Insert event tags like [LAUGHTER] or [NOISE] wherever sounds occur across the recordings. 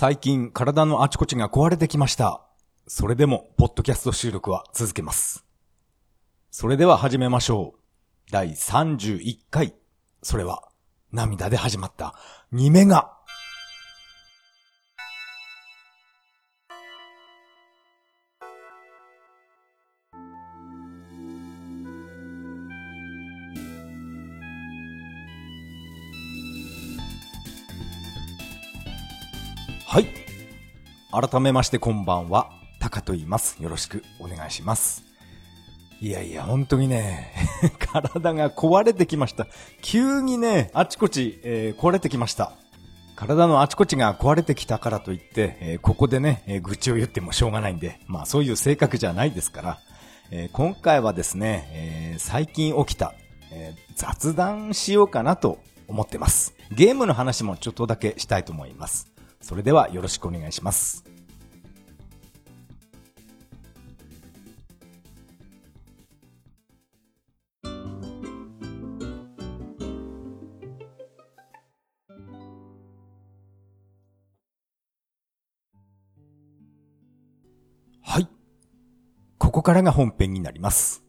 最近体のあちこちが壊れてきました。それでも、ポッドキャスト収録は続けます。それでは始めましょう。第31回。それは、涙で始まった、2メガ。はい。改めましてこんばんは、タカと言います。よろしくお願いします。いやいや、本当にね、[LAUGHS] 体が壊れてきました。急にね、あちこち、えー壊れてきました。体のあちこちが壊れてきたからといって、えーここでね、えー愚痴を言ってもしょうがないんで、まあそういう性格じゃないですから、えー今回はですね、え最近起きた、え雑談しようかなと思ってます。ゲームの話もちょっとだけしたいと思います。それではよろしくお願いします。はい。ここからが本編になります。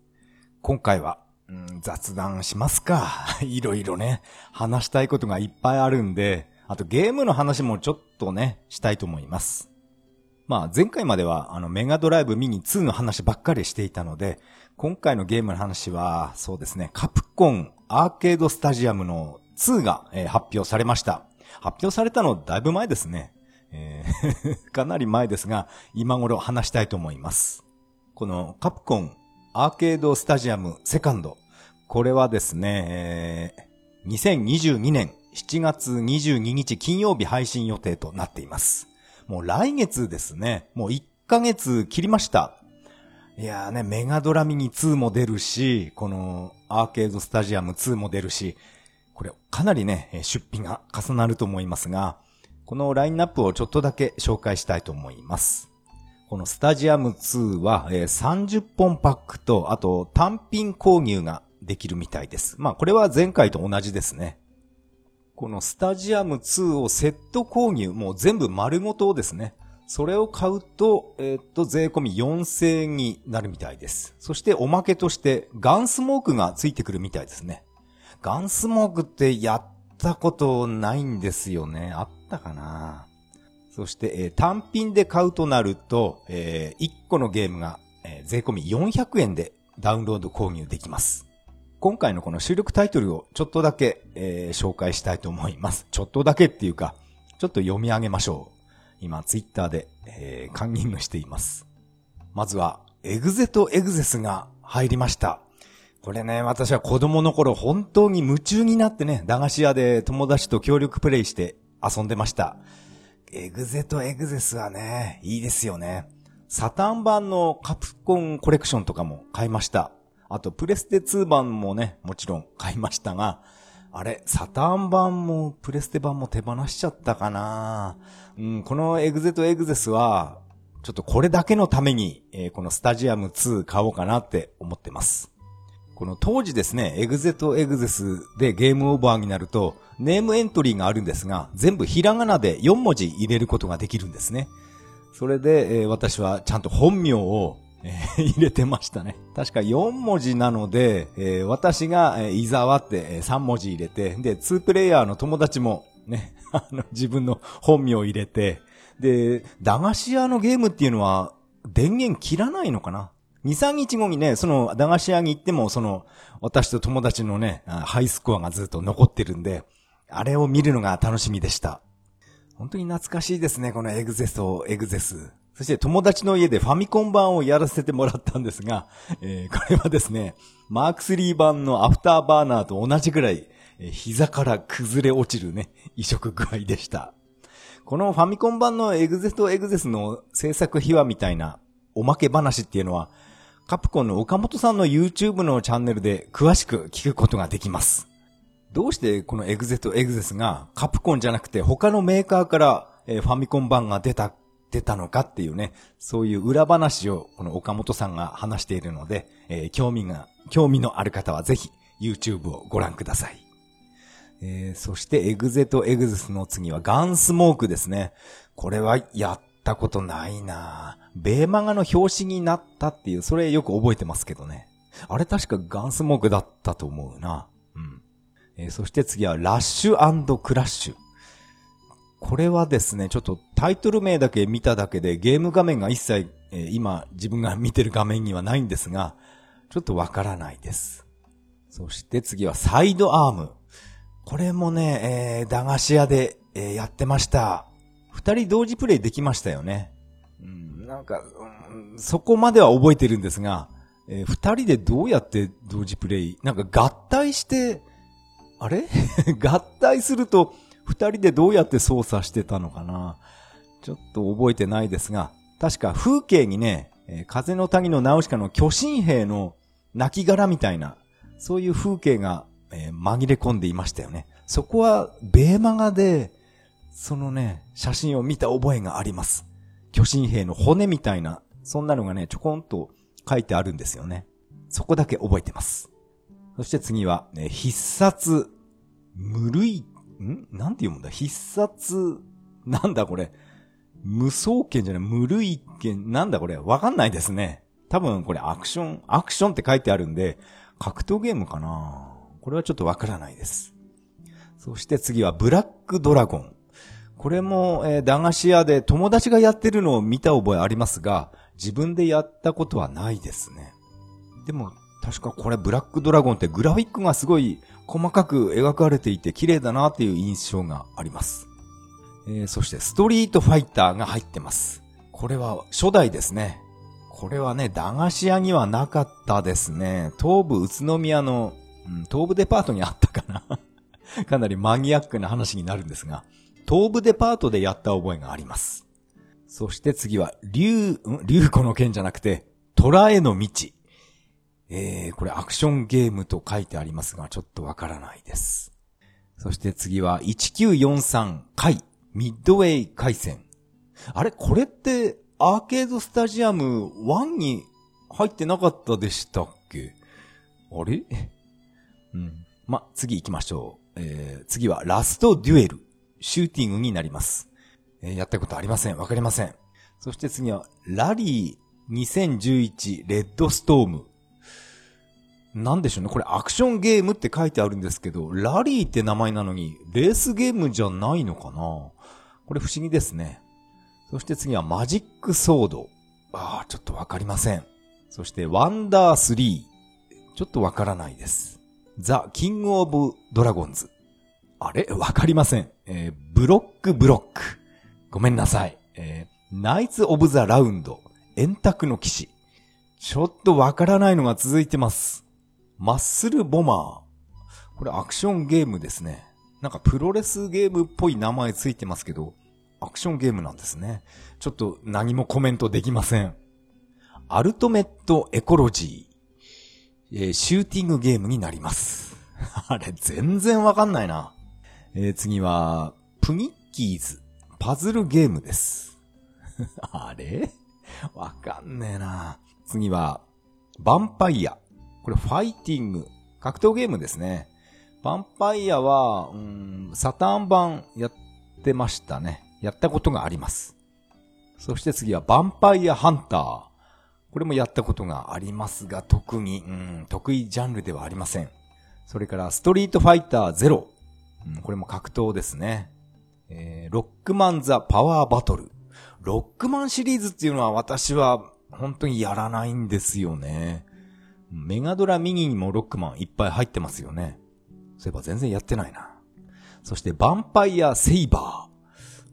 今回は、うん雑談しますか。[LAUGHS] いろいろね、話したいことがいっぱいあるんで、あとゲームの話もちょっとね、したいと思います。まあ前回まではあのメガドライブミニ2の話ばっかりしていたので、今回のゲームの話は、そうですね、カプコンアーケードスタジアムの2が、え発表されました。発表されたのだいぶ前ですね。えー [LAUGHS] かなり前ですが、今頃話したいと思います。このカプコンアーケードスタジアムセカンド。これはですね、えー2022年7月22日金曜日配信予定となっています。もう来月ですね。もう1ヶ月切りました。いやーね、メガドラミニ2も出るし、このアーケードスタジアム2も出るし、これかなりね、出費が重なると思いますが、このラインナップをちょっとだけ紹介したいと思います。このスタジアム2は、え30本パックと、あと単品購入ができるみたいです。まあこれは前回と同じですね。このスタジアム2をセット購入、もう全部丸ごとですね。それを買うと、えーっと、税込み4000円になるみたいです。そしておまけとしてガンスモークがついてくるみたいですね。ガンスモークってやったことないんですよね。あったかなそして、えー単品で買うとなると、え1個のゲームが、えー税込み400円でダウンロード購入できます。今回のこの収録タイトルをちょっとだけ、えー紹介したいと思います。ちょっとだけっていうか、ちょっと読み上げましょう。今、ツイッターで、えーカンニングしています。まずは、エグゼとエグゼスが入りました。これね、私は子供の頃本当に夢中になってね、駄菓子屋で友達と協力プレイして遊んでました。エグゼとエグゼスはね、いいですよね。サタン版のカプコンコレクションとかも買いました。あと、プレステ2版もね、もちろん買いましたが、あれ、サターン版もプレステ版も手放しちゃったかなうん、このエグゼとエグゼスは、ちょっとこれだけのために、えーこのスタジアム2買おうかなって思ってます。この当時ですね、エグゼとエグゼスでゲームオーバーになると、ネームエントリーがあるんですが、全部ひらがなで4文字入れることができるんですね。それで、えー私はちゃんと本名を、えー入れてましたね。確か4文字なので、えー私が、えー伊沢ってえー3文字入れて、で、2プレイヤーの友達もね、[LAUGHS] あの、自分の本名を入れて、で、駄菓子屋のゲームっていうのは、電源切らないのかな？2、3日後にね、その駄菓子屋に行っても、その、私と友達のね、ハイスコアがずっと残ってるんで、あれを見るのが楽しみでした。本当に懐かしいですね、このエグゼドエグゼス。そして友達の家でファミコン版をやらせてもらったんですが、えーこれはですね、マーク3版のアフターバーナーと同じぐらい、えー膝から崩れ落ちるね、移植具合でした。このファミコン版のエグゼとエグゼスの制作秘話みたいなおまけ話っていうのは、カプコンの岡本さんの YouTube のチャンネルで詳しく聞くことができます。どうしてこのエグゼとエグゼスがカプコンじゃなくて他のメーカーからファミコン版が出た、出たのかっていうね、そういう裏話をこの岡本さんが話しているので、えー興味が、興味のある方はぜひ YouTube をご覧ください。えー、そしてエグゼとエグゼスの次はガンスモークですね。これはやったことないなベーマガの表紙になったっていう、それよく覚えてますけどね。あれ確かガンスモークだったと思うな。うん。えー、そして次はラッシュクラッシュ。これはですね、ちょっとタイトル名だけ見ただけでゲーム画面が一切、えー、今自分が見てる画面にはないんですが、ちょっとわからないです。そして次はサイドアーム。これもね、えー、駄菓子屋で、えー、やってました。二人同時プレイできましたよね。うん、なんか、うん、そこまでは覚えてるんですが、えー、二人でどうやって同時プレイなんか合体して、あれ？[LAUGHS] 合体すると、二人でどうやって操作してたのかな？ちょっと覚えてないですが、確か風景にね、風の谷のナウシカの巨神兵の亡骸みたいな、そういう風景が、紛れ込んでいましたよね。そこは、ベーマガで、そのね、写真を見た覚えがあります。巨神兵の骨みたいな、そんなのがね、ちょこんと書いてあるんですよね。そこだけ覚えてます。そして次は、必殺、無類ん？なんて読むんだ？必殺、なんだこれ？無双剣じゃない、無類剣、なんだこれ？わかんないですね。多分これアクション、アクションって書いてあるんで、格闘ゲームかな？これはちょっとわからないです。そして次はブラックドラゴン。これも、えー、駄菓子屋で友達がやってるのを見た覚えありますが、自分でやったことはないですね。でも、確かこれブラックドラゴンってグラフィックがすごい細かく描かれていて綺麗だなっていう印象があります。えー、そしてストリートファイターが入ってます。これは初代ですね。これはね、駄菓子屋にはなかったですね。東部宇都宮の、うん、東部デパートにあったかな [LAUGHS] かなりマニアックな話になるんですが、東部デパートでやった覚えがあります。そして次は、竜、ん？竜子の剣じゃなくて、虎への道。えー、これアクションゲームと書いてありますが、ちょっとわからないです。そして次は、1943回、ミッドウェイ回戦。あれ？これって、アーケードスタジアム1に入ってなかったでしたっけ？あれ？うん。ま、次行きましょう。えー、次は、ラストデュエル。シューティングになります。えー、やったことありません。わかりません。そして次は、ラリー2011レッドストーム。なんでしょうね。これアクションゲームって書いてあるんですけど、ラリーって名前なのに、レースゲームじゃないのかな？これ不思議ですね。そして次はマジックソード。ああ、ちょっとわかりません。そしてワンダー3。ちょっとわからないです。ザ・キング・オブ・ドラゴンズ。あれ？わかりません。えー、ブロック・ブロック。ごめんなさい。えー、ナイツ・オブ・ザ・ラウンド。円卓の騎士。ちょっとわからないのが続いてます。マッスルボマー。これアクションゲームですね。なんかプロレスゲームっぽい名前ついてますけど、アクションゲームなんですね。ちょっと何もコメントできません。アルトメットエコロジー。えー、シューティングゲームになります。[LAUGHS] あれ、全然わかんないな。えー、次は、プニッキーズ。パズルゲームです。[LAUGHS] あれ？わかんねえな。次は、ヴァンパイア。これファイティング。格闘ゲームですね。ヴァンパイアは、うん、サターン版やってましたね。やったことがあります。そして次はヴァンパイアハンター。これもやったことがありますが、特に、うん、得意ジャンルではありません。それからストリートファイターゼロ。うん、これも格闘ですね。えー、ロックマンザパワーバトル。ロックマンシリーズっていうのは私は本当にやらないんですよね。メガドラミニにもロックマンいっぱい入ってますよね。そういえば全然やってないな。そして、ヴァンパイアセイバ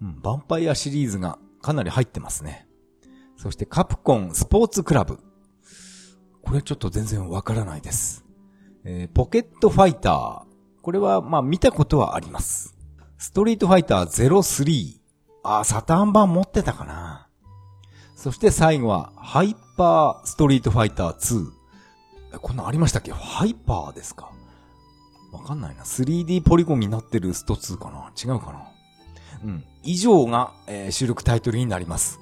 ー。うん、ヴァンパイアシリーズがかなり入ってますね。そして、カプコンスポーツクラブ。これちょっと全然わからないです。えー、ポケットファイター。これは、まあ、見たことはあります。ストリートファイター03。あ、サターン版持ってたかな。そして最後は、ハイパーストリートファイター2。こんなんありましたっけ？ハイパーですか？わかんないな。3D ポリゴンになってるスト2かな？違うかな？うん。以上が、えー、収録タイトルになります。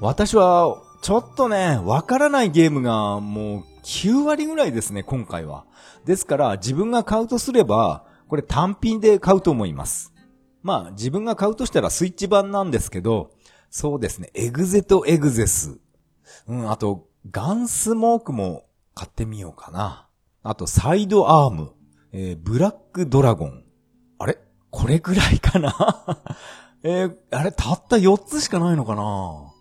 私は、ちょっとね、わからないゲームがもう9割ぐらいですね、今回は。ですから、自分が買うとすれば、これ単品で買うと思います。まあ自分が買うとしたらスイッチ版なんですけど、そうですね、エグゼとエグゼス。うん、あと、ガンスモークも買ってみようかな。あと、サイドアーム。えー、ブラックドラゴン。あれ？これくらいかな？[LAUGHS] えー、あれ、たった4つしかないのかな？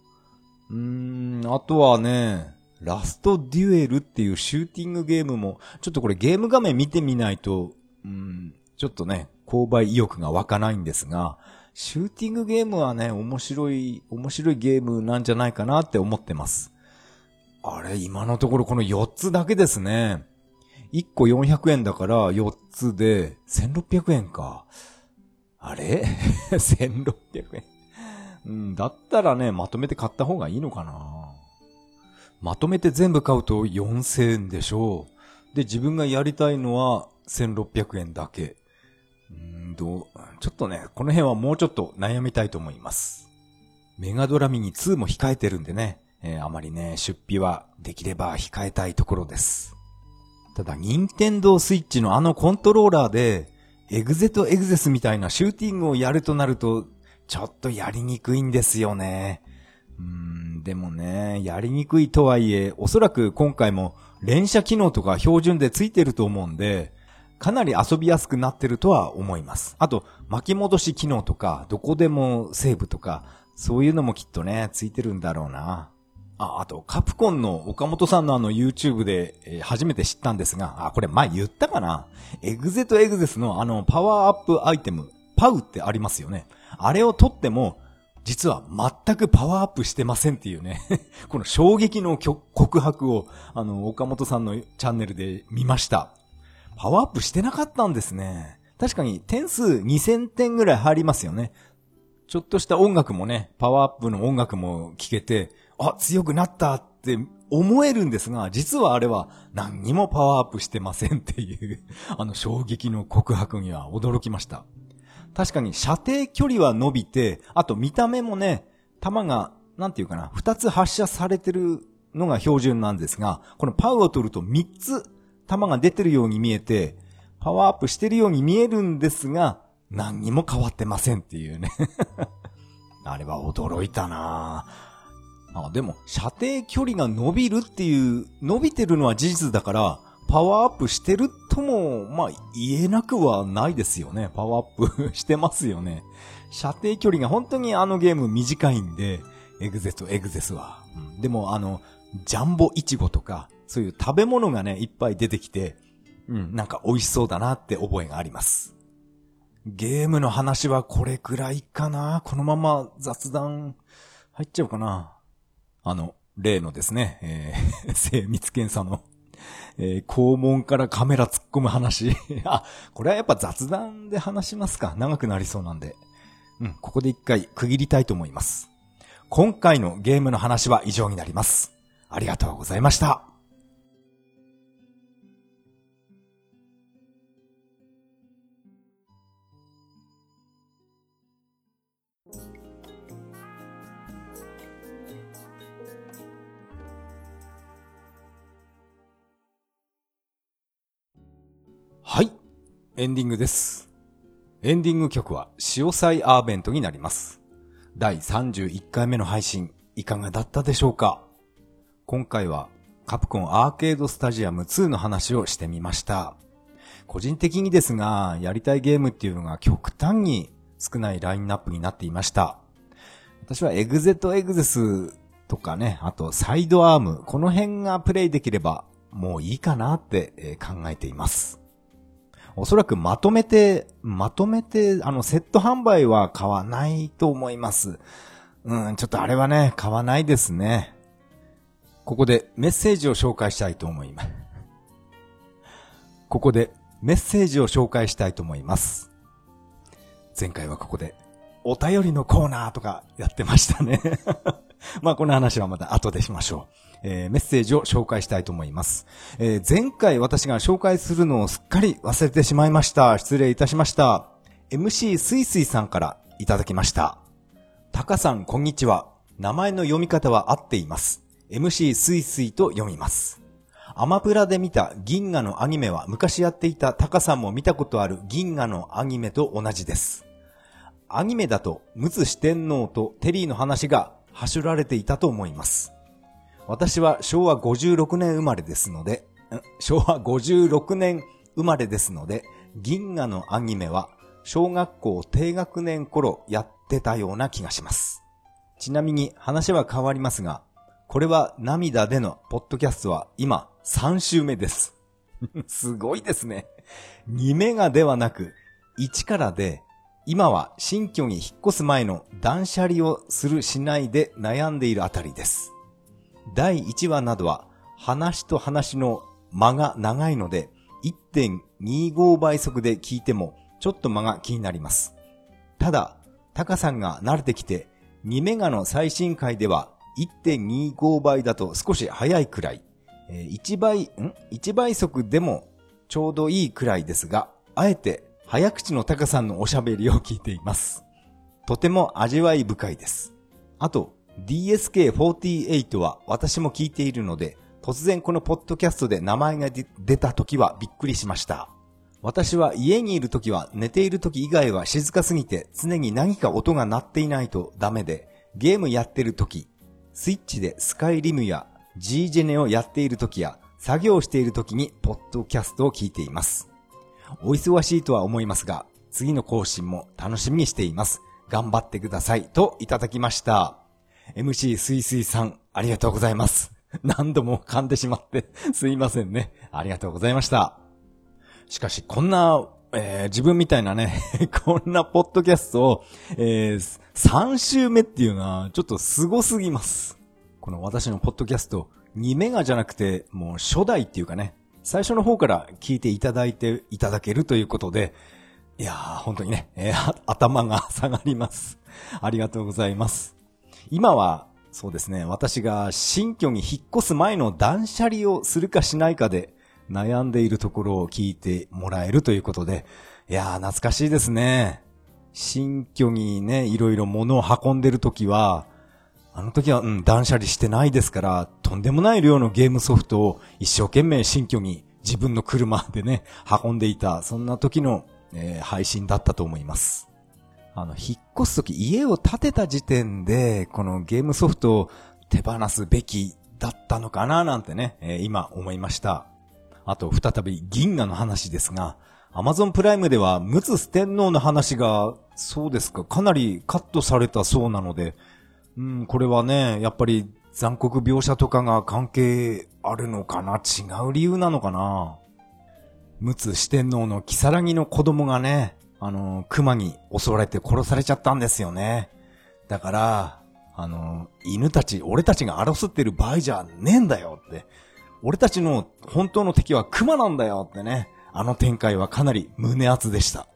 うーん、あとはね、ラストデュエルっていうシューティングゲームも、ちょっとこれゲーム画面見てみないと、うん、ちょっとね、購買意欲が湧かないんですが、シューティングゲームはね、面白い、面白いゲームなんじゃないかなって思ってます。あれ、今のところこの4つだけですね。1個400円だから4つで1600円か。あれ [LAUGHS] ?1600 円。うん、だったらね、まとめて買った方がいいのかな。まとめて全部買うと4000円でしょう。で、自分がやりたいのは1600円だけ。うんどちょっとね、この辺はもうちょっと悩みたいと思います。メガドラミニ2も控えてるんでね、えー、あまりね、出費はできれば控えたいところです。ただ、ニンテンドースイッチのあのコントローラーで、エグゼとエグゼスみたいなシューティングをやるとなると、ちょっとやりにくいんですよね。うーん、でもね、やりにくいとはいえ、おそらく今回も連射機能とか標準でついてると思うんで、かなり遊びやすくなってるとは思います。あと、巻き戻し機能とか、どこでもセーブとか、そういうのもきっとね、ついてるんだろうな。あ、あと、カプコンの岡本さんのあの YouTube で、え、初めて知ったんですが、あ、これ前言ったかな？エグゼとエグゼスのあのパワーアップアイテム、パウってありますよね。あれを取っても、実は全くパワーアップしてませんっていうね [LAUGHS] この衝撃の告白を、あの、岡本さんのチャンネルで見ました。パワーアップしてなかったんですね。確かに点数2000点ぐらい入りますよね。ちょっとした音楽もね、パワーアップの音楽も聴けて、あ、強くなったって思えるんですが、実はあれは何にもパワーアップしてませんっていう [LAUGHS] あの衝撃の告白には驚きました。確かに射程距離は伸びて、あと見た目もね、弾が、なんていうかな、二つ発射されてるのが標準なんですが、このパウを取ると三つ弾が出てるように見えて、パワーアップしてるように見えるんですが、何にも変わってませんっていうね [LAUGHS] あれは驚いたなぁあ、でも、射程距離が伸びるっていう、伸びてるのは事実だから、パワーアップしてるとも、まあ、言えなくはないですよね。パワーアップしてますよね。射程距離が本当にあのゲーム短いんで、エグゼスとエグゼスは。うん、でも、あの、ジャンボイチゴとか、そういう食べ物がね、いっぱい出てきて、うん、なんか美味しそうだなって覚えがあります。ゲームの話はこれくらいかなこのまま雑談入っちゃうかなあの、例のですね、えー、[LAUGHS] 精密検査の、えー、肛門からカメラ突っ込む話。[LAUGHS] あ、これはやっぱ雑談で話しますか長くなりそうなんで。うん、ここで一回区切りたいと思います。今回のゲームの話は以上になります。ありがとうございました。はい。エンディングです。エンディング曲は、潮祭アーベントになります。第31回目の配信、いかがだったでしょうか？今回は、カプコンアーケードスタジアム2の話をしてみました。個人的にですが、やりたいゲームっていうのが極端に少ないラインナップになっていました。私はエグゼとエグゼスとかね、あとサイドアーム、この辺がプレイできればもういいかなって考えています。おそらくまとめて、まとめて、あの、セット販売は買わないと思います。うん、ちょっとあれはね、買わないですね。ここでメッセージを紹介したいと思います。ここでメッセージを紹介したいと思います。前回はここでお便りのコーナーとかやってましたね [LAUGHS] まあこの話はまた後でしましょう。えー、メッセージを紹介したいと思います。えー、前回私が紹介するのをすっかり忘れてしまいました。失礼いたしました。MC すいすいさんからいただきました。タカさん、こんにちは。名前の読み方は合っています。MC すいすいと読みます。アマプラで見た銀河のアニメは昔やっていたタカさんも見たことある銀河のアニメと同じです。アニメだと、ムツ四天王とテリーの話がはしょられていたと思います。私は昭和56年生まれですので、昭和56年生まれですので、銀河のアニメは小学校低学年頃やってたような気がします。ちなみに話は変わりますが、これは涙でのポッドキャストは今3週目です。[LAUGHS] すごいですね。2メガではなく1からで今は新居に引っ越す前の断捨離をするしないで悩んでいるあたりです。第1話などは話と話の間が長いので1.25倍速で聞いてもちょっと間が気になります。ただ、タカさんが慣れてきて2メガの最新回では1.25倍だと少し早いくらい、1倍、ん ?1 倍速でもちょうどいいくらいですが、あえて早口のタカさんのおしゃべりを聞いています。とても味わい深いです。あと、DSK48 は私も聞いているので、突然このポッドキャストで名前が出た時はびっくりしました。私は家にいる時は寝ている時以外は静かすぎて常に何か音が鳴っていないとダメで、ゲームやってる時、スイッチでスカイリムや G ジェネをやっている時や作業している時にポッドキャストを聞いています。お忙しいとは思いますが、次の更新も楽しみにしています。頑張ってください。といただきました。MC すいすいさん、ありがとうございます。[LAUGHS] 何度も噛んでしまって [LAUGHS] すいませんね。ありがとうございました。しかし、こんな、えー、自分みたいなね [LAUGHS] こんなポッドキャストを、えー、3週目っていうのは、ちょっと凄すぎます。この私のポッドキャスト、2メガじゃなくて、もう初代っていうかね、最初の方から聞いていただいていただけるということで、いやー、本当にね、えー、頭が下がります。ありがとうございます。今は、そうですね、私が新居に引っ越す前の断捨離をするかしないかで悩んでいるところを聞いてもらえるということで、いやー、懐かしいですね。新居にね、いろいろ物を運んでるときは、あの時は、うん、断捨離してないですから、とんでもない量のゲームソフトを一生懸命新居に自分の車でね、運んでいた、そんな時の、えー、配信だったと思います。あの、引っ越す時、家を建てた時点で、このゲームソフトを手放すべきだったのかななんてね、えー、今思いました。あと、再び銀河の話ですが、アマゾンプライムでは、ムツ四天王の話が、そうですか、かなりカットされたそうなので、うん、これはね、やっぱり残酷描写とかが関係あるのかな違う理由なのかな陸奥四天王のキサラギの子供がね、あの、熊に襲われて殺されちゃったんですよね。だから、あの、犬たち、俺たちが争ってる場合じゃねえんだよって。俺たちの本当の敵は熊なんだよってね。あの展開はかなり胸熱でした。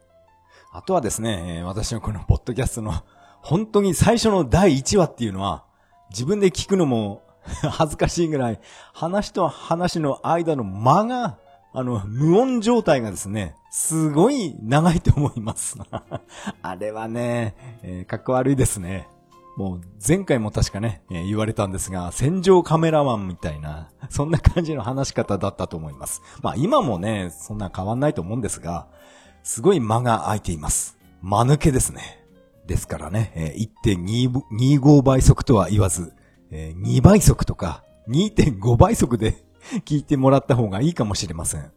あとはですね、私のこのポッドキャストの本当に最初の第1話っていうのは、自分で聞くのも恥ずかしいぐらい、話と話の間の間が、あの、無音状態がですね、すごい長いと思います。[LAUGHS] あれはね、えー、かっこ悪いですね。もう前回も確かね、えー、言われたんですが、戦場カメラマンみたいな、そんな感じの話し方だったと思います。まあ今もね、そんな変わんないと思うんですが、すごい間が空いています。間抜けですね。ですからね、え1.25倍速とは言わず、え2倍速とか2.5倍速で聞いてもらった方がいいかもしれません。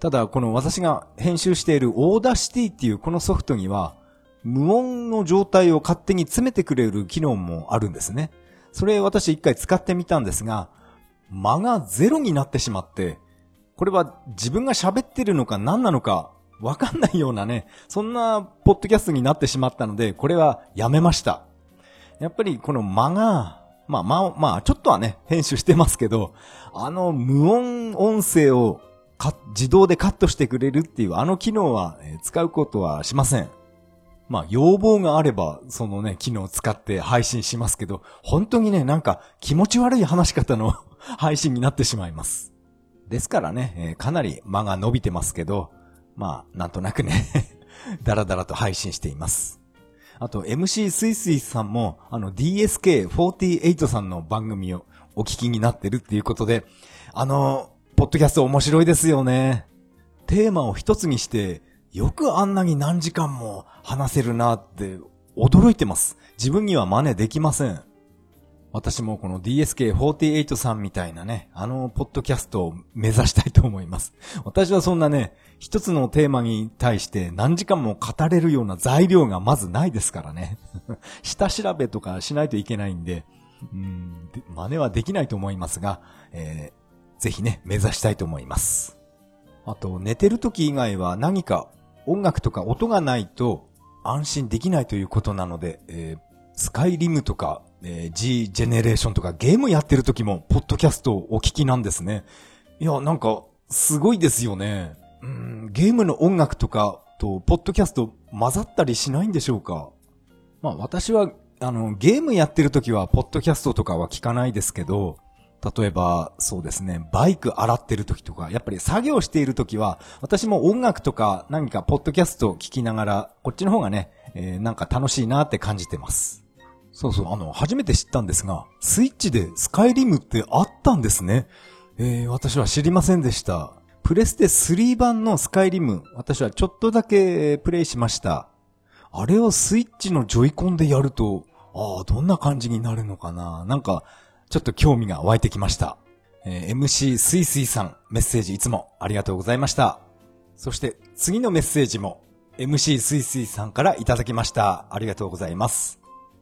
ただ、この私が編集している Audacity っていうこのソフトには、無音の状態を勝手に詰めてくれる機能もあるんですね。それ私一回使ってみたんですが、間がゼロになってしまって、これは自分が喋ってるのか何なのかわかんないようなね、そんなポッドキャストになってしまったので、これはやめました。やっぱりこの間が、まあまあ、まあ、ちょっとはね、編集してますけど、あの無音音声を自動でカットしてくれるっていうあの機能は、え使うことはしません。まあ、要望があれば、そのね、機能を使って配信しますけど、本当にね、なんか気持ち悪い話し方の [LAUGHS] 配信になってしまいます。ですからね、え、かなり間が伸びてますけど、まあ、なんとなくねだらだらと配信しています。あと、MC スイスイさんも、あの、DSK48 さんの番組をお聞きになってるっていうことで、あの、ポッドキャスト面白いですよね。テーマを一つにして、よくあんなに何時間も話せるなって驚いてます。自分には真似できません。私もこの DSK48 さんみたいなね、あのポッドキャストを目指したいと思います。[LAUGHS] 私はそんなね、一つのテーマに対して何時間も語れるような材料がまずないですからね。[LAUGHS] 下調べとかしないといけないんで、うん真似はできないと思いますが、えー、ぜひね、目指したいと思います。あと、寝てる時以外は何か音楽とか音がないと安心できないということなので、えー、スカイリムとかえー、G ジェネレーションとかゲームやってる時も、ポッドキャストをお聞きなんですね。いや、なんか、すごいですよね。うん、ゲームの音楽とかと、ポッドキャスト混ざったりしないんでしょうか？まあ私は、あの、ゲームやってる時は、ポッドキャストとかは聞かないですけど、例えば、そうですね、バイク洗ってる時とか、やっぱり作業している時は、私も音楽とか何かポッドキャストを聞きながら、こっちの方がね、えー、なんか楽しいなって感じてます。そうそう、あの、初めて知ったんですが、スイッチでスカイリムってあったんですね。えー、私は知りませんでした。プレステ3版のスカイリム、私はちょっとだけプレイしました。あれをスイッチのジョイコンでやると、ああ、どんな感じになるのかななんか、ちょっと興味が湧いてきました。えー、MC スイスイさん、メッセージいつもありがとうございました。そして次のメッセージも MC スイスイさんからいただきました。ありがとうございます。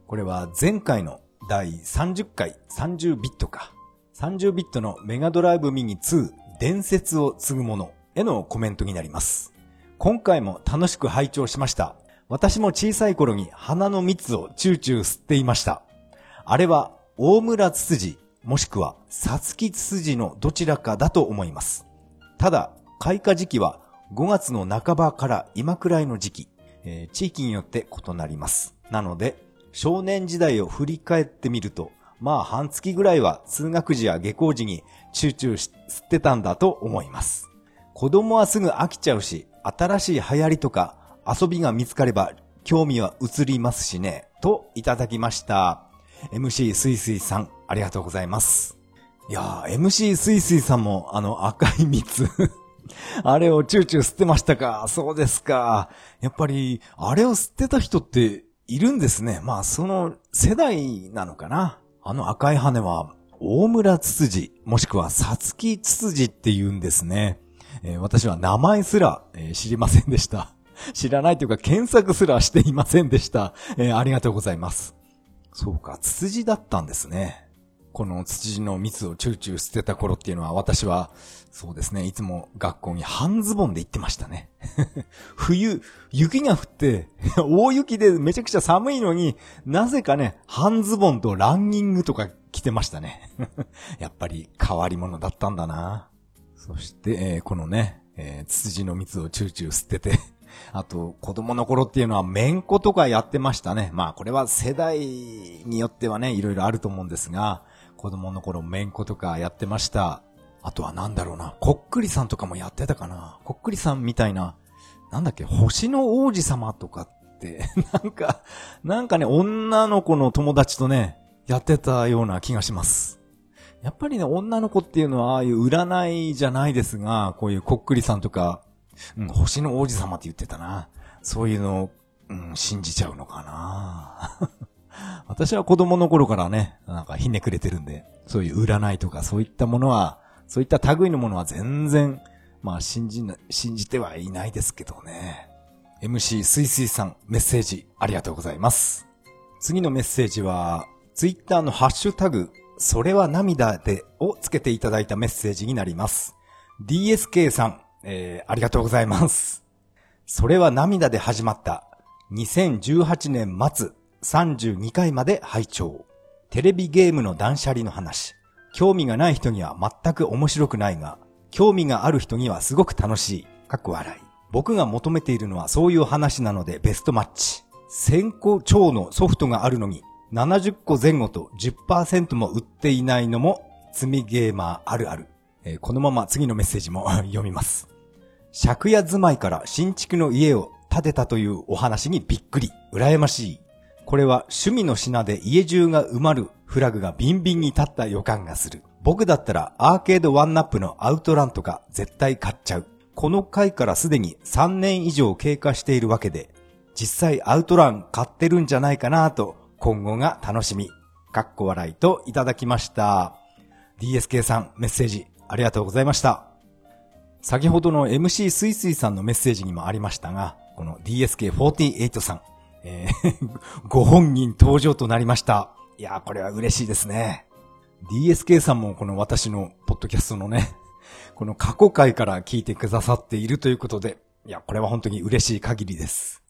これは前回の第30回30ビットか。30ビットのメガドライブミニ2伝説を継ぐものへのコメントになります。今回も楽しく拝聴しました。私も小さい頃に花の蜜をチューチュー吸っていました。あれは大村ツツジもしくはサツキツツジのどちらかだと思います。ただ、開花時期は5月の半ばから今くらいの時期、えー、地域によって異なります。なので、少年時代を振り返ってみると、まあ半月ぐらいは通学時や下校時にチューチュー吸ってたんだと思います。子供はすぐ飽きちゃうし、新しい流行りとか遊びが見つかれば興味は移りますしね、といただきました。MC スイスイさん、ありがとうございます。いやー、MC スイスイさんもあの赤い蜜 [LAUGHS] あれをチューチュー吸ってましたかそうですか。やっぱり、あれを吸ってた人っているんですね。まあ、その世代なのかな。あの赤い羽は、大村つつじ、もしくはさつきつつじって言うんですね。えー、私は名前すら、えー、知りませんでした。[LAUGHS] 知らないというか検索すらしていませんでした。えー、ありがとうございます。そうか、つつじだったんですね。この土の蜜をチューチュー捨てた頃っていうのは私は、そうですね、いつも学校に半ズボンで行ってましたね。[LAUGHS] 冬、雪が降って、[LAUGHS] 大雪でめちゃくちゃ寒いのに、なぜかね、半ズボンとランニングとか着てましたね。[LAUGHS] やっぱり変わり者だったんだな。そして、えー、このね、えー、ツツジの蜜をチューチュー捨ててあと、子供の頃っていうのは、めんことかやってましたね。まあ、これは世代によってはね、いろいろあると思うんですが、子供の頃めんことかやってました。あとはなんだろうな、こっくりさんとかもやってたかな。こっくりさんみたいな、なんだっけ、星の王子様とかって、[LAUGHS] なんか、なんかね、女の子の友達とね、やってたような気がします。やっぱりね、女の子っていうのは、ああいう占いじゃないですが、こういうこっくりさんとか、うん、星の王子様って言ってたな。そういうのを、うん、信じちゃうのかな。私は子供の頃からね、なんかひねくれてるんで、そういう占いとかそういったものは、そういった類のものは全然、まあ信じな、信じてはいないですけどね。MC スイスイさん、メッセージありがとうございます。次のメッセージは、ツイッターのハッシュタグ、それは涙でをつけていただいたメッセージになります。DSK さん、えー、ありがとうございます。それは涙で始まった2018年末32回まで拝聴。テレビゲームの断捨離の話。興味がない人には全く面白くないが、興味がある人にはすごく楽しい。かっこ笑い。僕が求めているのはそういう話なのでベストマッチ。1000個超のソフトがあるのに、70個前後と10%も売っていないのも、積みゲーマーあるある。えー、このまま次のメッセージも [LAUGHS] 読みます。借家住まいから新築の家を建てたというお話にびっくり。羨ましい。これは趣味の品で家中が埋まるフラグがビンビンに立った予感がする。僕だったらアーケードワンナップのアウトランとか絶対買っちゃう。この回からすでに3年以上経過しているわけで、実際アウトラン買ってるんじゃないかなと今後が楽しみ。かっこ笑いといただきました。DSK さんメッセージありがとうございました。先ほどの MC スイスイさんのメッセージにもありましたが、この DSK48 さん、えー、[LAUGHS] ご本人登場となりました。いやー、これは嬉しいですね。DSK さんもこの私のポッドキャストのね、この過去回から聞いてくださっているということで、いや、これは本当に嬉しい限りです。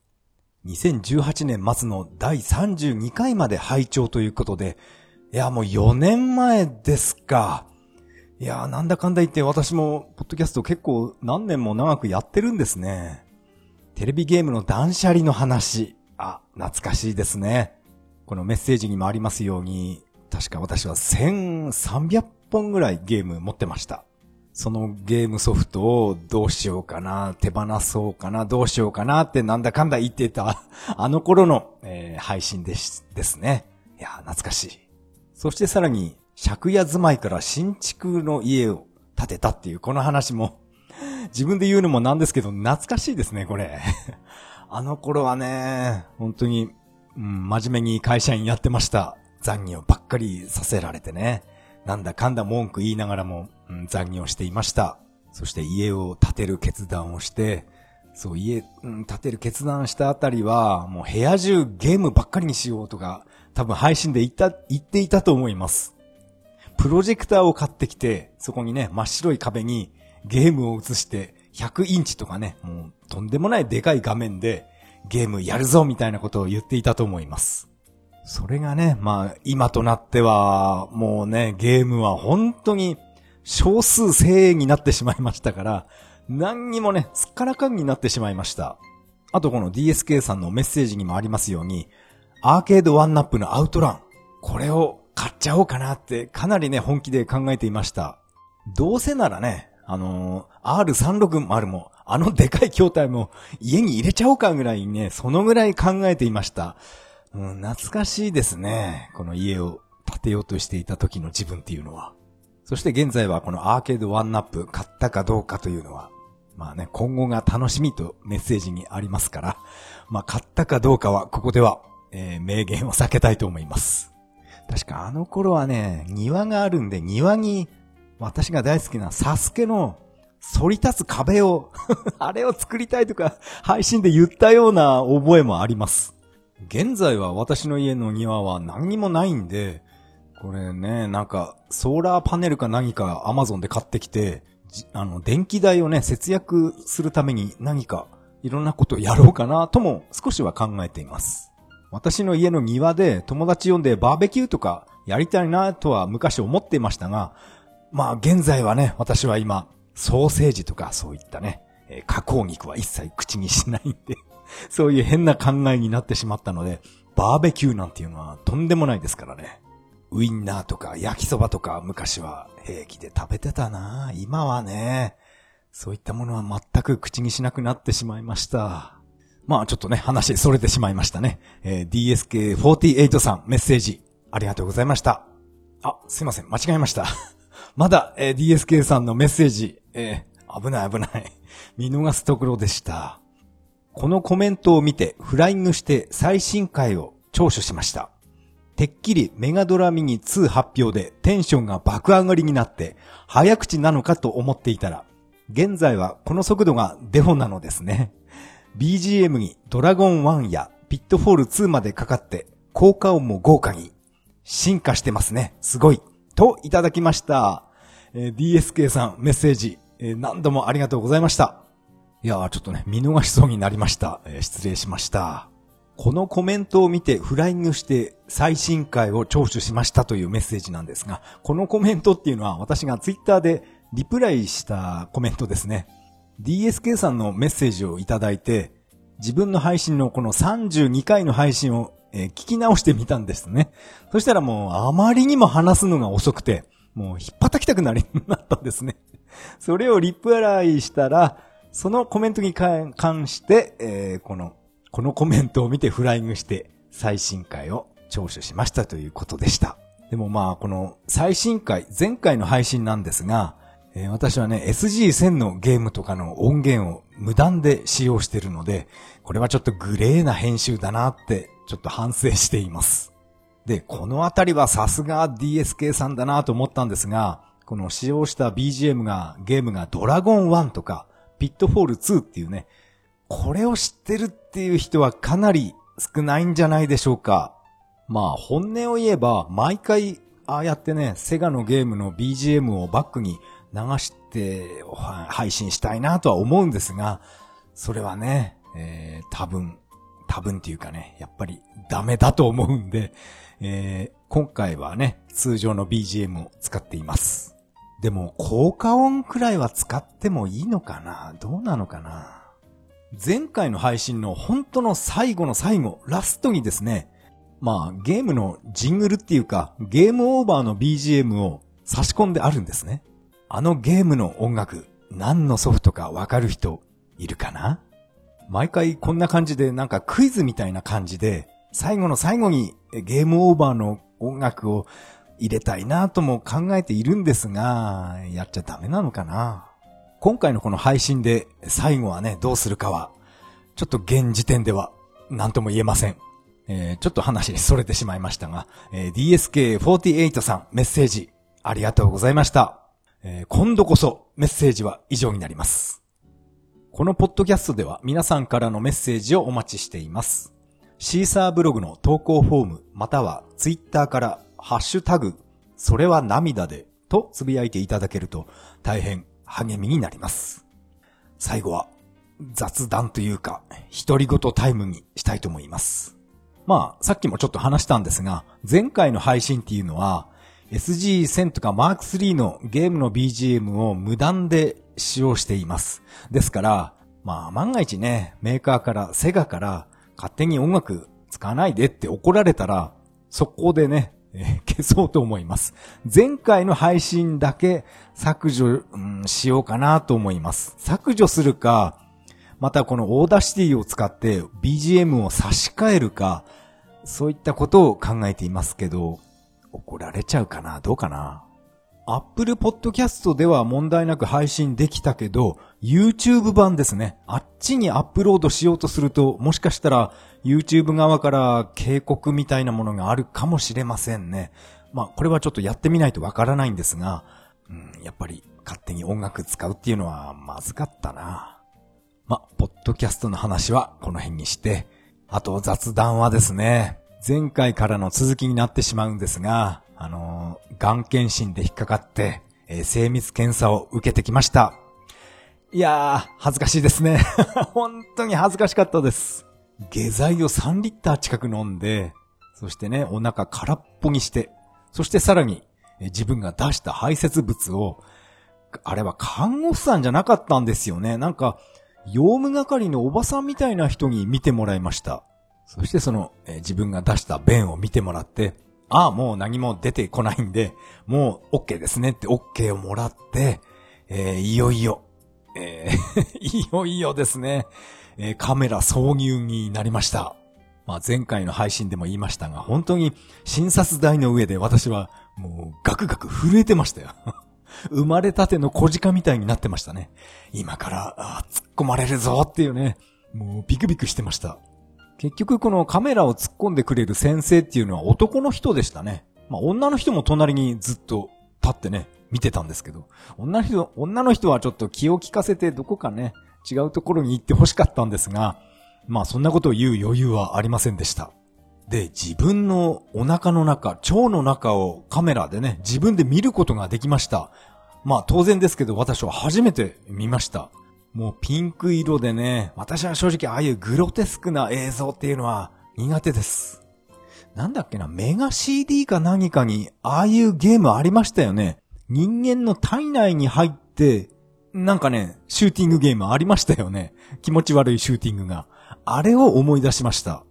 2018年末の第32回まで拝聴ということで、いや、もう4年前ですか。いや、なんだかんだ言って私も、ポッドキャスト結構何年も長くやってるんですね。テレビゲームの断捨離の話。懐かしいですね。このメッセージにもありますように、確か私は1300本ぐらいゲーム持ってました。そのゲームソフトをどうしようかな、手放そうかな、どうしようかなってなんだかんだ言ってた、あの頃の、えー、配信ですですね。いや、懐かしい。そしてさらに、借家住まいから新築の家を建てたっていうこの話も、自分で言うのもなんですけど、懐かしいですね、これ。あの頃はね、本当に、うん、真面目に会社員やってました。残業ばっかりさせられてね。なんだかんだ文句言いながらも、うん、残業していました。そして家を建てる決断をして、そう、家、うん、建てる決断したあたりは、もう部屋中ゲームばっかりにしようとか、多分配信で言った、言っていたと思います。プロジェクターを買ってきて、そこにね、真っ白い壁にゲームを映して、100インチとかね、もうとんでもないでかい画面でゲームやるぞみたいなことを言っていたと思います。それがね、まあ、今となっては、もうね、ゲームは本当に少数精鋭になってしまいましたから、何にもね、すっからかんになってしまいました。あとこの DSK さんのメッセージにもありますように、アーケードワンナップのアウトラン、これを買っちゃおうかなってかなりね、本気で考えていました。どうせならね、あのー、R360 も、あのでかい筐体も家に入れちゃおうかぐらいにね、そのぐらい考えていました。うん、懐かしいですね。この家を建てようとしていた時の自分っていうのは。そして現在はこのアーケードワンナップ買ったかどうかというのは、まあね、今後が楽しみとメッセージにありますから、まあ買ったかどうかはここでは、えー、名言を避けたいと思います。確かあの頃はね、庭があるんで庭に私が大好きなサスケの反り立つ壁を [LAUGHS] あれを作りたいとか配信で言ったような覚えもあります。現在は私の家の庭は何にもないんで、これね、なんか、ソーラーパネルか何かアマゾンで買ってきて、あの、電気代をね、節約するために何かいろんなことをやろうかなとも少しは考えています。私の家の庭で友達呼んでバーベキューとかやりたいなとは昔思っていましたが、まあ現在はね、私は今、ソーセージとかそういったね、加工肉は一切口にしないんで [LAUGHS] そういう変な考えになってしまったので、バーベキューなんていうのはとんでもないですからね。ウインナーとか焼きそばとか昔は平気で食べてたな今はね、そういったものは全く口にしなくなってしまいました。まあちょっとね、話それてしまいましたね。えー、DSK48 さんメッセージありがとうございました。あ、すいません、間違えました。[LAUGHS] まだ、えー、DSK さんのメッセージ、えー、危ない危ない。見逃すところでした。このコメントを見てフライングして最新回を聴取しました。てっきりメガドラミニ2発表でテンションが爆上がりになって早口なのかと思っていたら、現在はこの速度がデフォなのですね。BGM にドラゴン1やピットフォール2までかかって効果音も豪華に進化してますね。すごい。といただきました。えー、DSK さんメッセージ、えー、何度もありがとうございました。いやーちょっとね、見逃しそうになりました。えー、失礼しました。このコメントを見てフライングして最新回を聴取しましたというメッセージなんですが、このコメントっていうのは私がツイッターでリプライしたコメントですね。DSK さんのメッセージをいただいて、自分の配信のこの32回の配信を、聞き直してみたんですね。そしたらもうあまりにも話すのが遅くて、もう引っ叩きたくなり、なったんですね。[LAUGHS] それをリプライしたら、そのコメントに関して、えー、この、このコメントを見てフライングして最新回を聴取しましたということでした。でもまあ、この最新回、前回の配信なんですが、えー、私はね、SG1000 のゲームとかの音源を無断で使用してるので、これはちょっとグレーな編集だなって、ちょっと反省しています。で、このあたりはさすが DSK さんだなと思ったんですが、この使用した BGM が、ゲームがドラゴン1とか、ピットフォール2っていうね、これを知ってるっていう人はかなり少ないんじゃないでしょうか。まあ本音を言えば、毎回ああやってね、セガのゲームの BGM をバックに流して配信したいなとは思うんですが、それはね、えー、多分、多分っていうかね、やっぱりダメだと思うんで、えー、今回はね、通常の BGM を使っています。でも、効果音くらいは使ってもいいのかな？どうなのかな？前回の配信の本当の最後の最後、ラストにですね、まあ、ゲームのジングルっていうか、ゲームオーバーの BGM を差し込んであるんですね。あのゲームの音楽、何のソフトかわかる人、いるかな？毎回こんな感じでなんかクイズみたいな感じで、最後の最後にゲームオーバーの音楽を入れたいなとも考えているんですが、やっちゃダメなのかな？今回のこの配信で最後はね、どうするかは、ちょっと現時点では何とも言えません。えー、ちょっと話に逸れてしまいましたが、えー、DSK48 さんメッセージありがとうございました。えー、今度こそメッセージは以上になります。このポッドキャストでは皆さんからのメッセージをお待ちしています。シーサーブログの投稿フォームまたはツイッターからハッシュタグ、それは涙でとつぶやいていただけると大変励みになります。最後は雑談というか、独り言タイムにしたいと思います。まあ、さっきもちょっと話したんですが、前回の配信っていうのは、SG1000 とか Mark3 のゲームの BGM を無断で使用しています。ですから、まあ万が一ね、メーカーから、セガから勝手に音楽使わないでって怒られたら、速攻でね、え、[LAUGHS] 消そうと思います。前回の配信だけ削除、うん、しようかなと思います。削除するか、またこの Audacity を使って BGM を差し替えるか、そういったことを考えていますけど、怒られちゃうかな？どうかな？?Apple Podcast では問題なく配信できたけど、YouTube 版ですね。あっちにアップロードしようとすると、もしかしたら YouTube 側から警告みたいなものがあるかもしれませんね。まあ、これはちょっとやってみないとわからないんですが、うん、やっぱり勝手に音楽使うっていうのはまずかったな。ま、ポッドキャストの話はこの辺にして、あと雑談はですね、前回からの続きになってしまうんですが、あのー、がん検診で引っかかって、えー、精密検査を受けてきました。いやー、恥ずかしいですね。[LAUGHS] 本当に恥ずかしかったです。下剤を3リッター近く飲んで、そしてね、お腹空っぽにして、そしてさらに、え自分が出した排泄物を、あれは看護婦さんじゃなかったんですよね。なんか、用務係のおばさんみたいな人に見てもらいました。そしてその、え、自分が出した便を見てもらって、ああ、もう何も出てこないんで、もう OK ですねって OK をもらって、えー、いよいよ、えー、[LAUGHS] いよいよですね、えー、カメラ挿入になりました。まあ前回の配信でも言いましたが、本当に診察台の上で私はもうガクガク震えてましたよ。[LAUGHS] 生まれたての小鹿みたいになってましたね。今から、突っ込まれるぞっていうね、もうビクビクしてました。結局このカメラを突っ込んでくれる先生っていうのは男の人でしたね。まあ女の人も隣にずっと立ってね、見てたんですけど、女の人、女の人はちょっと気を利かせてどこかね、違うところに行って欲しかったんですが、まあそんなことを言う余裕はありませんでした。で、自分のお腹の中、腸の中をカメラでね、自分で見ることができました。まあ当然ですけど私は初めて見ました。もうピンク色でね、私は正直ああいうグロテスクな映像っていうのは苦手です。なんだっけな、メガ CD か何かにああいうゲームありましたよね。人間の体内に入って、なんかね、シューティングゲームありましたよね。気持ち悪いシューティングが。あれを思い出しました。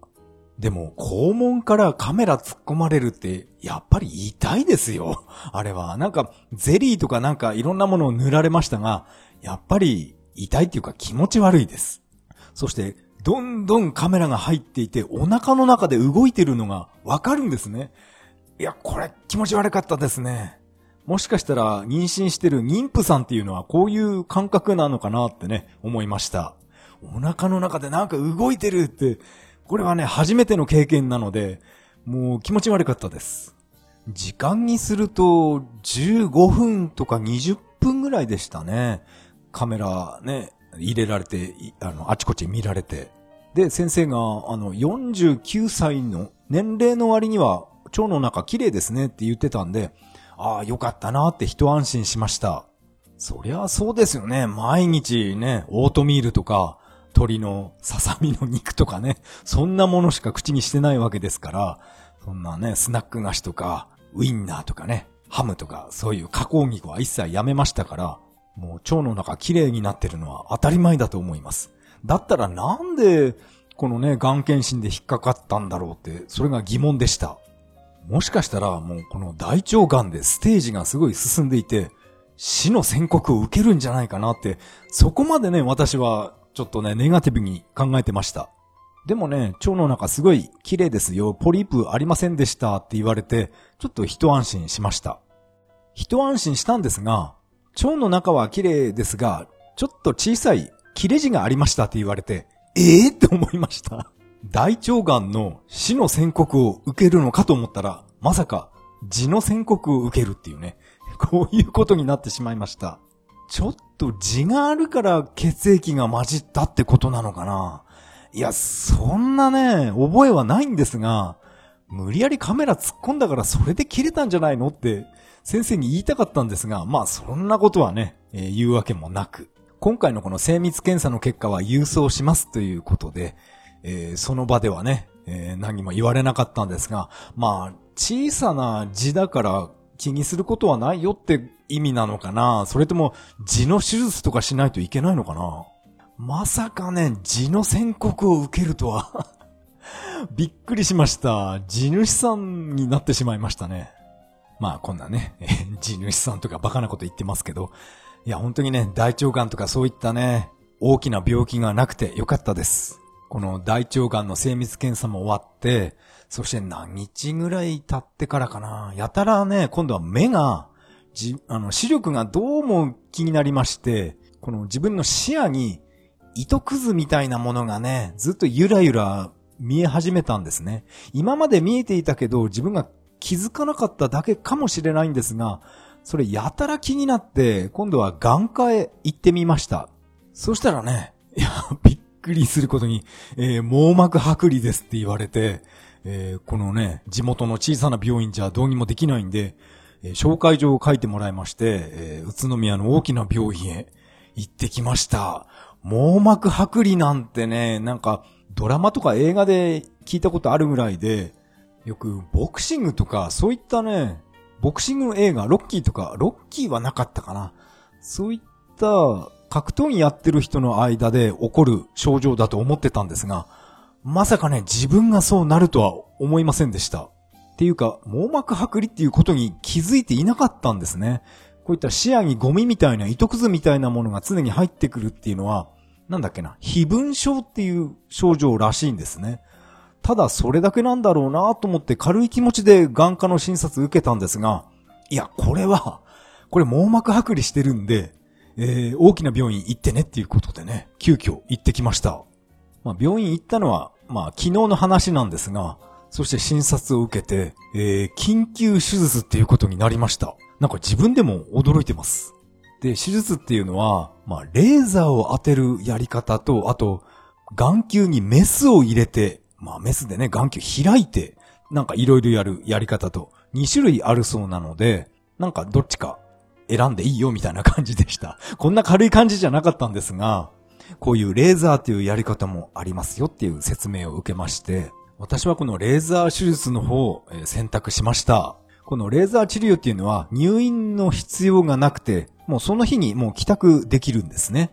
でも、肛門からカメラ突っ込まれるって、やっぱり痛いですよ。あれは。なんか、ゼリーとかなんかいろんなものを塗られましたが、やっぱり痛いっていうか気持ち悪いです。そして、どんどんカメラが入っていて、お腹の中で動いてるのがわかるんですね。いや、これ気持ち悪かったですね。もしかしたら妊娠してる妊婦さんっていうのはこういう感覚なのかなってね、思いました。お腹の中でなんか動いてるって、これはね、初めての経験なので、もう気持ち悪かったです。時間にすると15分とか20分ぐらいでしたね。カメラね、入れられて、あの、あちこち見られて。で、先生が、あの、49歳の年齢の割には腸の中綺麗ですねって言ってたんで、ああ、よかったなって一安心しました。そりゃそうですよね。毎日ね、オートミールとか、鶏のささみの肉とかね、そんなものしか口にしてないわけですから、そんなね、スナック菓子とか、ウインナーとかね、ハムとか、そういう加工肉は一切やめましたから、もう腸の中綺麗になってるのは当たり前だと思います。だったらなんで、このね、がん検診で引っかかったんだろうって、それが疑問でした。もしかしたらもうこの大腸がんでステージがすごい進んでいて、死の宣告を受けるんじゃないかなって、そこまでね、私はちょっとね、ネガティブに考えてました。でもね、腸の中すごい綺麗ですよ、ポリープありませんでしたって言われて、ちょっと一安心しました。一安心したんですが、腸の中は綺麗ですが、ちょっと小さい切れ字がありましたって言われて、ええー、って思いました。大腸がんの死の宣告を受けるのかと思ったら、まさか痔の宣告を受けるっていうね、こういうことになってしまいました。ちょっと痔があるから血液が混じったってことなのかないや、そんなね、覚えはないんですが、無理やりカメラ突っ込んだからそれで切れたんじゃないのって先生に言いたかったんですが、まあそんなことはね、えー、言うわけもなく、今回のこの精密検査の結果は郵送しますということで、えー、その場ではね、えー、何も言われなかったんですが、まあ、小さな字だから気にすることはないよって意味なのかなそれとも字の手術とかしないといけないのかなまさかね、字の宣告を受けるとは [LAUGHS] びっくりしました。地主さんになってしまいましたね。まあこんなね、[LAUGHS] 地主さんとかバカなこと言ってますけど、いや本当にね、大腸がんとかそういったね、大きな病気がなくてよかったです。この大腸がんの精密検査も終わって、そして何日ぐらい経ってからかな。やたらね、今度は目が、じ、あの、視力がどうも気になりまして、この自分の視野に糸くずみたいなものがね、ずっとゆらゆら見え始めたんですね。今まで見えていたけど、自分が気づかなかっただけかもしれないんですが、それやたら気になって、今度は眼科へ行ってみました。そしたらね、いや、びっくりすることに、えー、網膜剥離ですって言われて、えー、このね、地元の小さな病院じゃどうにもできないんで、えー、紹介状を書いてもらいまして、え宇都宮の大きな病院へ行ってきました。網膜剥離なんてね、なんか、ドラマとか映画で聞いたことあるぐらいで、よくボクシングとか、そういったね、ボクシングの映画、ロッキーとか、ロッキーはなかったかな。そういった格闘技やってる人の間で起こる症状だと思ってたんですが、まさかね、自分がそうなるとは思いませんでした。っていうか、網膜剥離っていうことに気づいていなかったんですね。こういった視野にゴミみたいな糸くずみたいなものが常に入ってくるっていうのは、なんだっけな、非分症っていう症状らしいんですね。ただそれだけなんだろうなと思って軽い気持ちで眼科の診察受けたんですが、いや、これは、これ網膜剥離してるんで、えー、大きな病院行ってねっていうことでね、急遽行ってきました。まあ、病院行ったのは、まあ、昨日の話なんですが、そして診察を受けて、えー、緊急手術っていうことになりました。なんか自分でも驚いてます。で、手術っていうのは、まあ、レーザーを当てるやり方と、あと、眼球にメスを入れて、まあ、メスでね、眼球開いて、なんかいろいろやるやり方と、2種類あるそうなので、なんかどっちか選んでいいよみたいな感じでした。こんな軽い感じじゃなかったんですが、こういうレーザーっていうやり方もありますよっていう説明を受けまして、私はこのレーザー手術の方を選択しました。このレーザー治療っていうのは入院の必要がなくて、もうその日にもう帰宅できるんですね。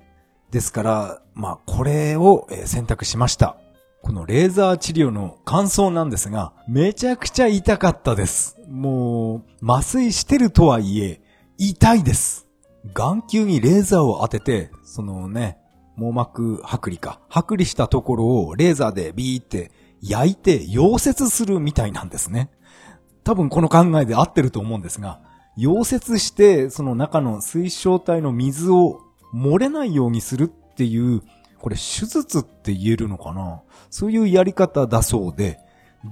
ですから、まあこれを選択しました。このレーザー治療の感想なんですが、めちゃくちゃ痛かったです。もう、麻酔してるとはいえ、痛いです。眼球にレーザーを当てて、そのね、網膜剥離か。剥離したところをレーザーでビーって焼いて溶接するみたいなんですね。多分この考えで合ってると思うんですが、溶接してその中の水晶体の水を漏れないようにするっていう、これ手術って言えるのかな？そういうやり方だそうで、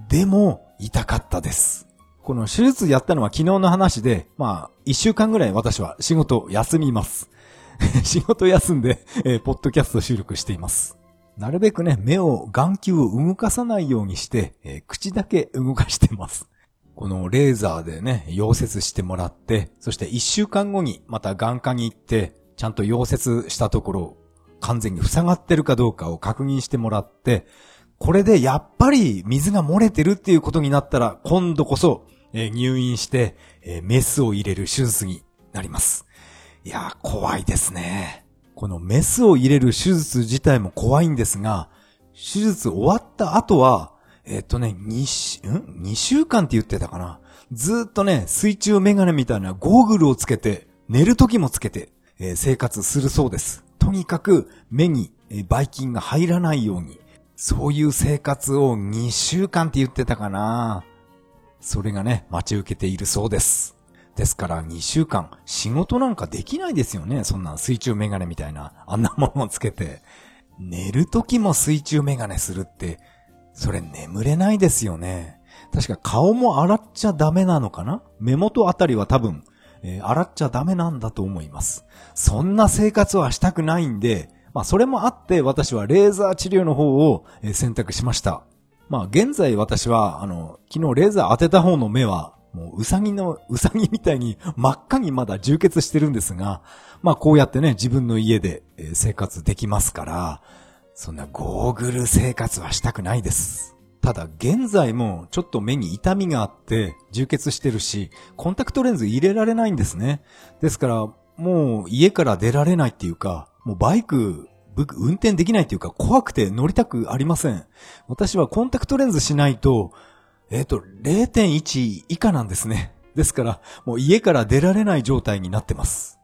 でも痛かったです。この手術やったのは昨日の話で、まあ、一週間ぐらい私は仕事休みます。[LAUGHS] 仕事休んで、えー、ポッドキャスト収録しています。なるべくね、目を、眼球を動かさないようにして、えー、口だけ動かしてます。このレーザーでね、溶接してもらって、そして一週間後にまた眼科に行って、ちゃんと溶接したところ、完全に塞がってるかどうかを確認してもらって、これでやっぱり水が漏れてるっていうことになったら、今度こそ、えー、入院して、えー、メスを入れる手術になります。いやー、怖いですね。このメスを入れる手術自体も怖いんですが、手術終わった後は、えっ、とね、2、ん ?2 週間って言ってたかな。ずっとね、水中メガネみたいなゴーグルをつけて、寝る時もつけて、えー、生活するそうです。とにかく目に、えー、ばい菌が入らないように、そういう生活を2週間って言ってたかな。それがね、待ち受けているそうです。ですから2週間仕事なんかできないですよね。そんな水中メガネみたいな、あんなものをつけて。寝る時も水中メガネするって、それ眠れないですよね。確か顔も洗っちゃダメなのかな？目元あたりは多分、えー、洗っちゃダメなんだと思います。そんな生活はしたくないんで、まあそれもあって私はレーザー治療の方を選択しました。まあ現在私は、あの、昨日レーザー当てた方の目はもううさぎの、うさぎみたいに真っ赤にまだ充血してるんですが、まあこうやってね、自分の家で生活できますから、そんなゴーグル生活はしたくないです。ただ現在もちょっと目に痛みがあって充血してるし、コンタクトレンズ入れられないんですね。ですから、もう家から出られないっていうか、もうバイク、運転できないっていうか怖くて乗りたくありません。私はコンタクトレンズしないと、えっ、ー、と、0.1以下なんですね。ですから、もう家から出られない状態になってます。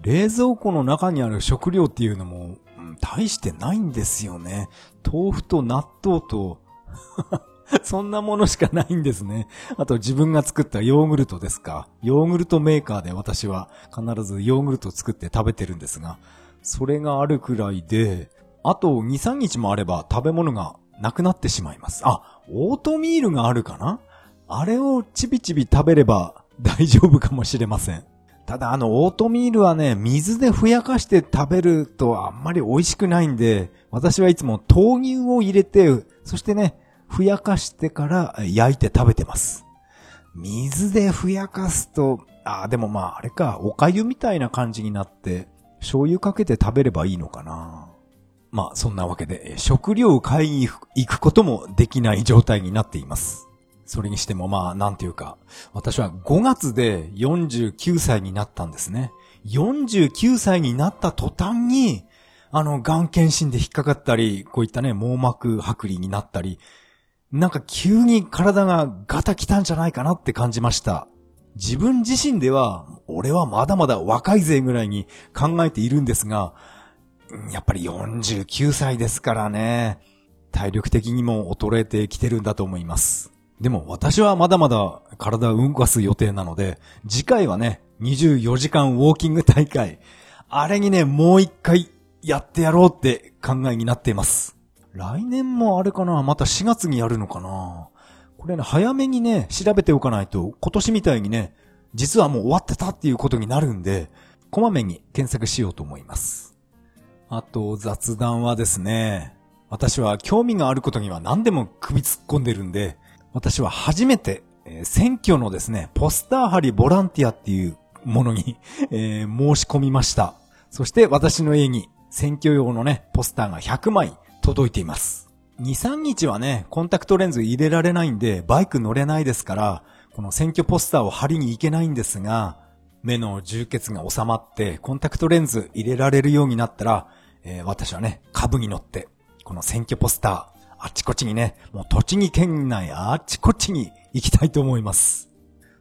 冷蔵庫の中にある食料っていうのも、うん、大してないんですよね。豆腐と納豆と [LAUGHS] そんなものしかないんですね。あと自分が作ったヨーグルトですか。ヨーグルトメーカーで私は必ずヨーグルト作って食べてるんですが、それがあるくらいで、あと2、3日もあれば食べ物がなくなってしまいます。あ、オートミールがあるかな？あれをちびちび食べれば [LAUGHS] 大丈夫かもしれません。ただあのオートミールはね、水でふやかして食べるとあんまり美味しくないんで、私はいつも豆乳を入れて、そしてね、ふやかしてから焼いて食べてます。水でふやかすと、ああ、でもまああれか、お粥みたいな感じになって、醤油かけて食べればいいのかな。まあそんなわけで、食料を買いに行くこともできない状態になっています。それにしてもまあなんていうか、私は5月で49歳になったんですね。49歳になった途端に、あの、がん検診で引っかかったり、こういったね、網膜剥離になったり、なんか急に体がガタ来たんじゃないかなって感じました。自分自身では、俺はまだまだ若いぜぐらいに考えているんですが、やっぱり49歳ですからね。体力的にも衰えてきてるんだと思います。でも私はまだまだ体を動かす予定なので、次回はね、24時間ウォーキング大会。あれにね、もう一回やってやろうって考えになっています。来年もあれかな？また4月にやるのかな？これね、早めにね、調べておかないと、今年みたいにね、実はもう終わってたっていうことになるんで、こまめに検索しようと思います。あと雑談はですね、私は興味があることには何でも首突っ込んでるんで、私は初めて、えー、選挙のですね、ポスター貼りボランティアっていうものに、[LAUGHS] えー、申し込みました。そして私の家に選挙用のね、ポスターが100枚届いています。2、3日はね、コンタクトレンズ入れられないんで、バイク乗れないですから、この選挙ポスターを貼りに行けないんですが、目の充血が収まって、コンタクトレンズ入れられるようになったら、えー、私はね、株に乗って、この選挙ポスター、あっちこっちにね、もう栃木県内あっちこっちに行きたいと思います。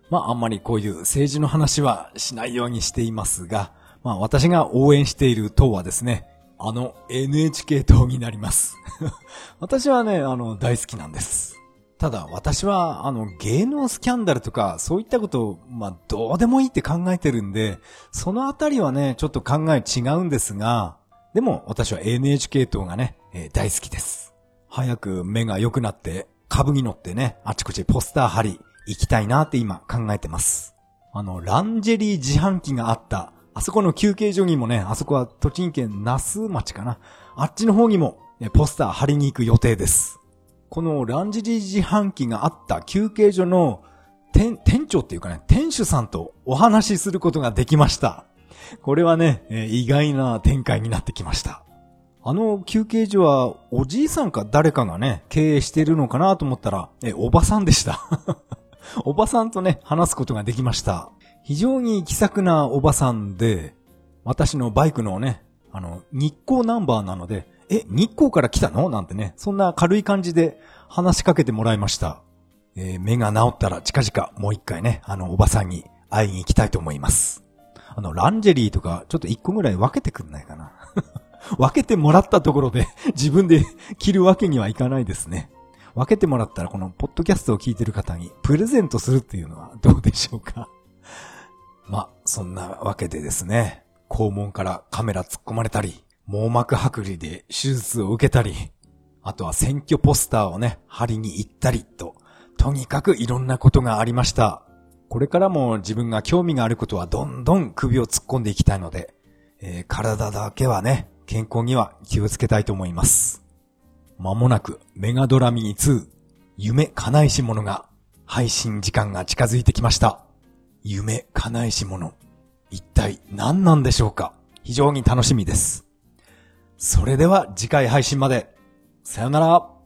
まああんまりこういう政治の話はしないようにしていますが、まあ私が応援している党はですね、あの NHK 党になります。[LAUGHS] 私はね、あの大好きなんです。ただ私は、あの、芸能スキャンダルとか、そういったことを、まあ、どうでもいいって考えてるんで、そのあたりはね、ちょっと考え違うんですが、でも私は NHK 党がね、えー、大好きです。早く目が良くなって、株に乗ってね、あちこちポスター貼り、行きたいなって今考えてます。あの、ランジェリー自販機があった、あそこの休憩所にもね、あそこは栃木県那須町かな。あっちの方にも、ね、ポスター貼りに行く予定です。このランジリー自販機があった休憩所の店、店長っていうかね、店主さんとお話しすることができました。これはね、意外な展開になってきました。あの休憩所はおじいさんか誰かがね、経営してるのかなと思ったら、おばさんでした。おばさんとね、話すことができました。非常に気さくなおばさんで、私のバイクのね、あの、日光ナンバーなので、え、日光から来たの？なんてね、そんな軽い感じで話しかけてもらいました。えー、目が治ったら近々もう一回ね、あの、おばさんに会いに行きたいと思います。あの、ランジェリーとか、ちょっと一個ぐらい分けてくんないかな。[LAUGHS] 分けてもらったところで自分で着るわけにはいかないですね。分けてもらったらこのポッドキャストを聞いてる方にプレゼントするっていうのはどうでしょうか？[LAUGHS] まそんなわけでですね、肛門からカメラ突っ込まれたり、網膜剥離で手術を受けたり、あとは選挙ポスターをね、貼りに行ったりと、とにかくいろんなことがありました。これからも自分が興味があることはどんどん首を突っ込んでいきたいので、えー、体だけはね、健康には気をつけたいと思います。まもなくメガドラミー2、夢叶いし者が配信時間が近づいてきました。夢叶いし者。一体何なんでしょうか？非常に楽しみです。それでは次回配信まで。さよなら。